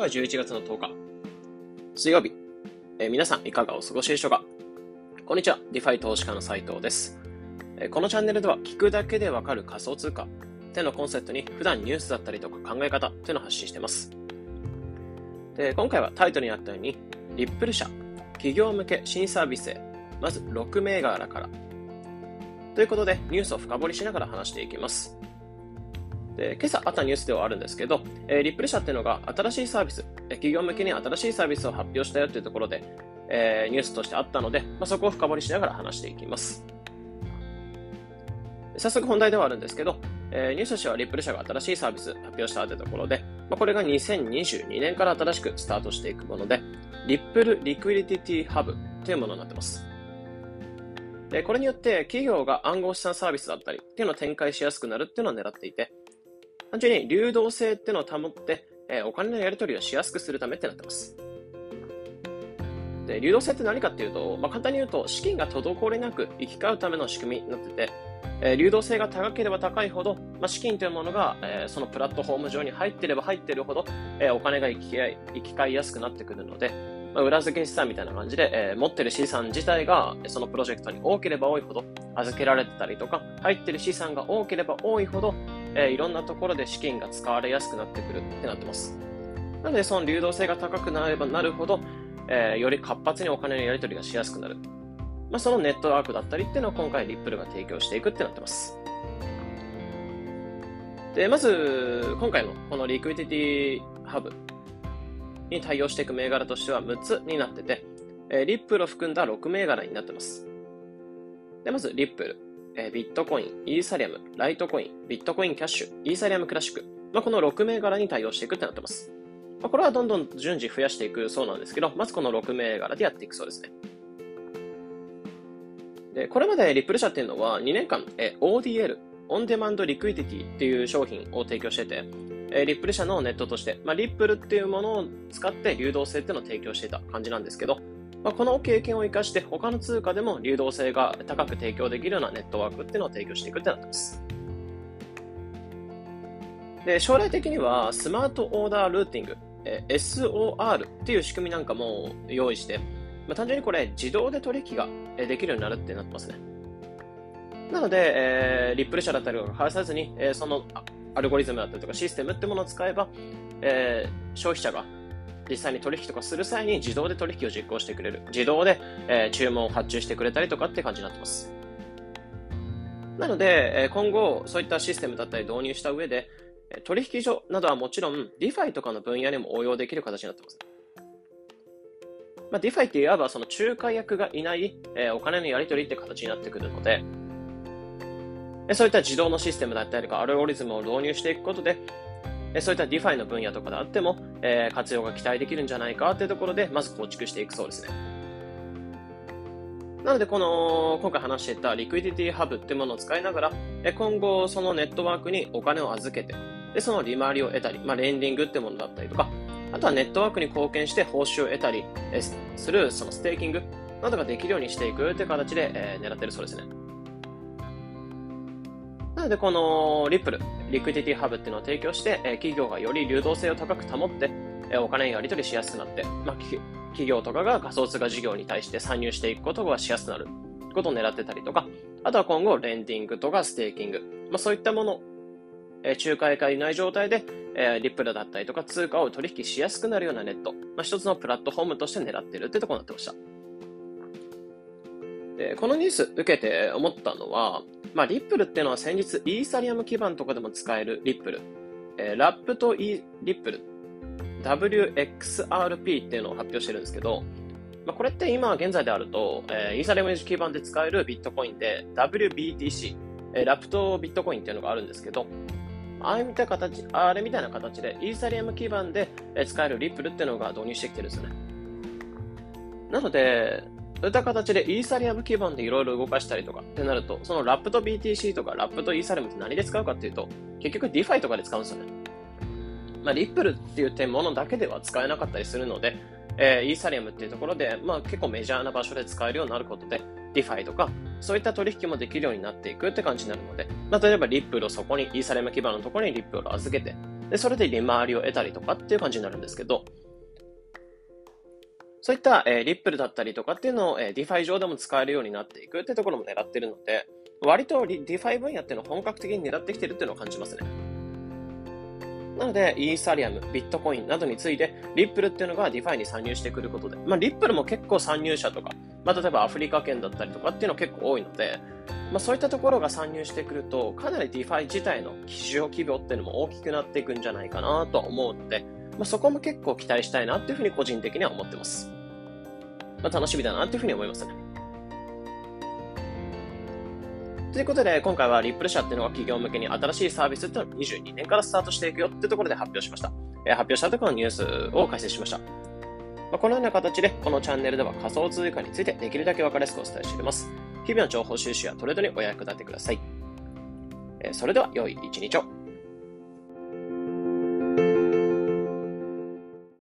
は11月の10日、水曜日。えー皆さんいかがお過ごしでしょうか？こんにちは。 DeFi 投資家の斉藤です。えーこのチャンネルでは聞くだけでわかる仮想通貨ってのコンセプトに普段ニュースだったりとか考え方っていうのを発信してます。で、今回はタイトルにあったように、リップル社、企業向け新サービスへ、まず6銘柄から。ということで、ニュースを深掘りしながら話していきます。で今朝あったニュースではあるんですけど、えリップル社っていうのが新しいサービス、企業向けに新しいサービスを発表したよというところで、えニュースとしてあったので、まあ、そこを深掘りしながら話していきます。早速本題ではあるんですけど、えーニュースとしてはリップル社が新しいサービス発表したというところで、まあ、これが2022年から新しくスタートしていくもので、リップルリクイディティハブというものになってます。でこれによって企業が暗号資産サービスだったりっていうのを展開しやすくなるっていうのを狙っていて、単純に流動性っていうのを保って、えーお金のやり取りをしやすくするためってなってます。で流動性って何かっていうと、まあ、簡単に言うと資金が滞りなく行き交うための仕組みになってて、えー流動性が高ければ高いほど、まあ、資金というものが、えーそのプラットフォーム上に入ってれば入ってるほど、えーお金が行き交い行き交いやすくなってくるので、まあ、裏付け資産みたいな感じで、えー持ってる資産自体がそのプロジェクトに多ければ多いほど預けられてたりとか入ってる資産が多ければ多いほど、えーいろんなところで資金が使われやすくなってくるってなってます。なので、その流動性が高くなればなるほど、えーより活発にお金のやり取りがしやすくなる。まあ、そのネットワークだったりっていうのを今回リップルが提供していくってなってます。で、まず、今回のこのリクイディティハブに対応していく銘柄としては6つになってて、えーリップルを含んだ6銘柄になってます。で、まず、リップル、えビットコイン、イーサリアム、ライトコイン、ビットコインキャッシュ、イーサリアムクラシック。まあ、この6銘柄に対応していくってなってます。まあ、これはどんどん順次増やしていくそうなんですけど、まずこの6銘柄でやっていくそうですね。で、これまでリップル社っていうのは2年間、えー ODL、オンデマンドリクイディティっていう商品を提供してて、えリップル社のネットとして、まあ、リップルっていうものを使って流動性っていうのを提供していた感じなんですけど、まあ、この経験を生かして他の通貨でも流動性が高く提供できるようなネットワークっていうのを提供していくってなってます。で将来的にはスマートオーダールーティング、えー SOR っていう仕組みなんかも用意して、まあ、単純にこれ自動で取引ができるようになるってなってますね。なので、えーリップル社だったりとか返さずに、えーそのアルゴリズムだったりとかシステムってものを使えば、えー消費者が実際に取引とかする際に自動で取引を実行してくれる。自動で、えー注文を発注してくれたりとかって感じになってます。なので、えー今後、そういったシステムだったり導入した上で、取引所などはもちろん、DeFi とかの分野にも応用できる形になってます。まあ、DeFi っていわばその仲介役がいない、えーお金のやり取りって形になってくるので、そういった自動のシステムだったりとかアルゴリズムを導入していくことで、そういった DeFi の分野とかであっても、えー活用が期待できるんじゃないかというところで、まず構築していくそうですね。なので、この、今回話していた Liquidity Hub っていうものを使いながら、今後そのネットワークにお金を預けて、で、その利回りを得たり、まあ、レンディングってものだったりとか、あとはネットワークに貢献して報酬を得たりする、そのステーキングなどができるようにしていくという形で、えー狙ってるそうですね。なので、このリップル、 Liquidity Hub っていうのを提供して、え企業がより流動性を高く保って、えお金やり取りしやすくなって、まあ、企業とかが仮想通貨事業に対して参入していくことがしやすくなることを狙ってたりとか、あとは今後、レンディングとかステーキング、まあ、そういったもの、え仲介がいない状態で、えリップルだったりとか通貨を取引しやすくなるようなネット、まあ、一つのプラットフォームとして狙ってるってところになってました。で、このニュース受けて思ったのは、まあ、リップルっていうのは先日イーサリアム基盤とかでも使えるリップル、えーラップとイリップル、WXRP っていうのを発表してるんですけど、まあ、これって今現在であると、えーイーサリアム基盤で使えるビットコインで WBTC、えーラップとビットコインっていうのがあるんですけど、あれみたい形、あれみたいな形で、イーサリアム基盤で使えるリップルっていうのが導入してきてるんですよね。なので、そういった形でイーサリアム基盤でいろいろ動かしたりとかってなると、そのラップと BTC とかラップとイーサリアムって何で使うかっていうと、結局 DeFi とかで使うんですよね。まあ、リップルっていう点ものだけでは使えなかったりするので、えーイーサリアムっていうところで、まあ、結構メジャーな場所で使えるようになることで、DeFi とか、そういった取引もできるようになっていくって感じになるので、まあ、例えばリップルをそこに、イーサリアム基盤のところにリップルを預けて、で、それで利回りを得たりとかっていう感じになるんですけど、そういった、えー、リップルだったりとかっていうのを、えー、DeFi 上でも使えるようになっていくってところも狙ってるので、割と DeFi 分野っていうのを本格的に狙ってきてるっていうのを感じますね。なので、イーサリアム、ビットコインなどについて、リップルっていうのが DeFi に参入してくることで、まあ、リップルも結構参入者とか、まあ、例えばアフリカ圏だったりとかっていうの結構多いので、まあ、そういったところが参入してくると、かなり DeFi 自体の市場規模っていうのも大きくなっていくんじゃないかなと思うので、まあ、そこも結構期待したいなっていうふうに個人的には思ってます。まあ、楽しみだなっていうふうに思いますね。ということで、今回はリップル社っていうのが企業向けに新しいサービスっていうのを22年からスタートしていくよってところで発表しました。えー、発表したところのニュースを解説しました。まあ、このような形で、このチャンネルでは仮想通貨についてできるだけ分かりやすくお伝えしています。日々の情報収集やトレードにお役立てください。えー、それでは、良い一日を。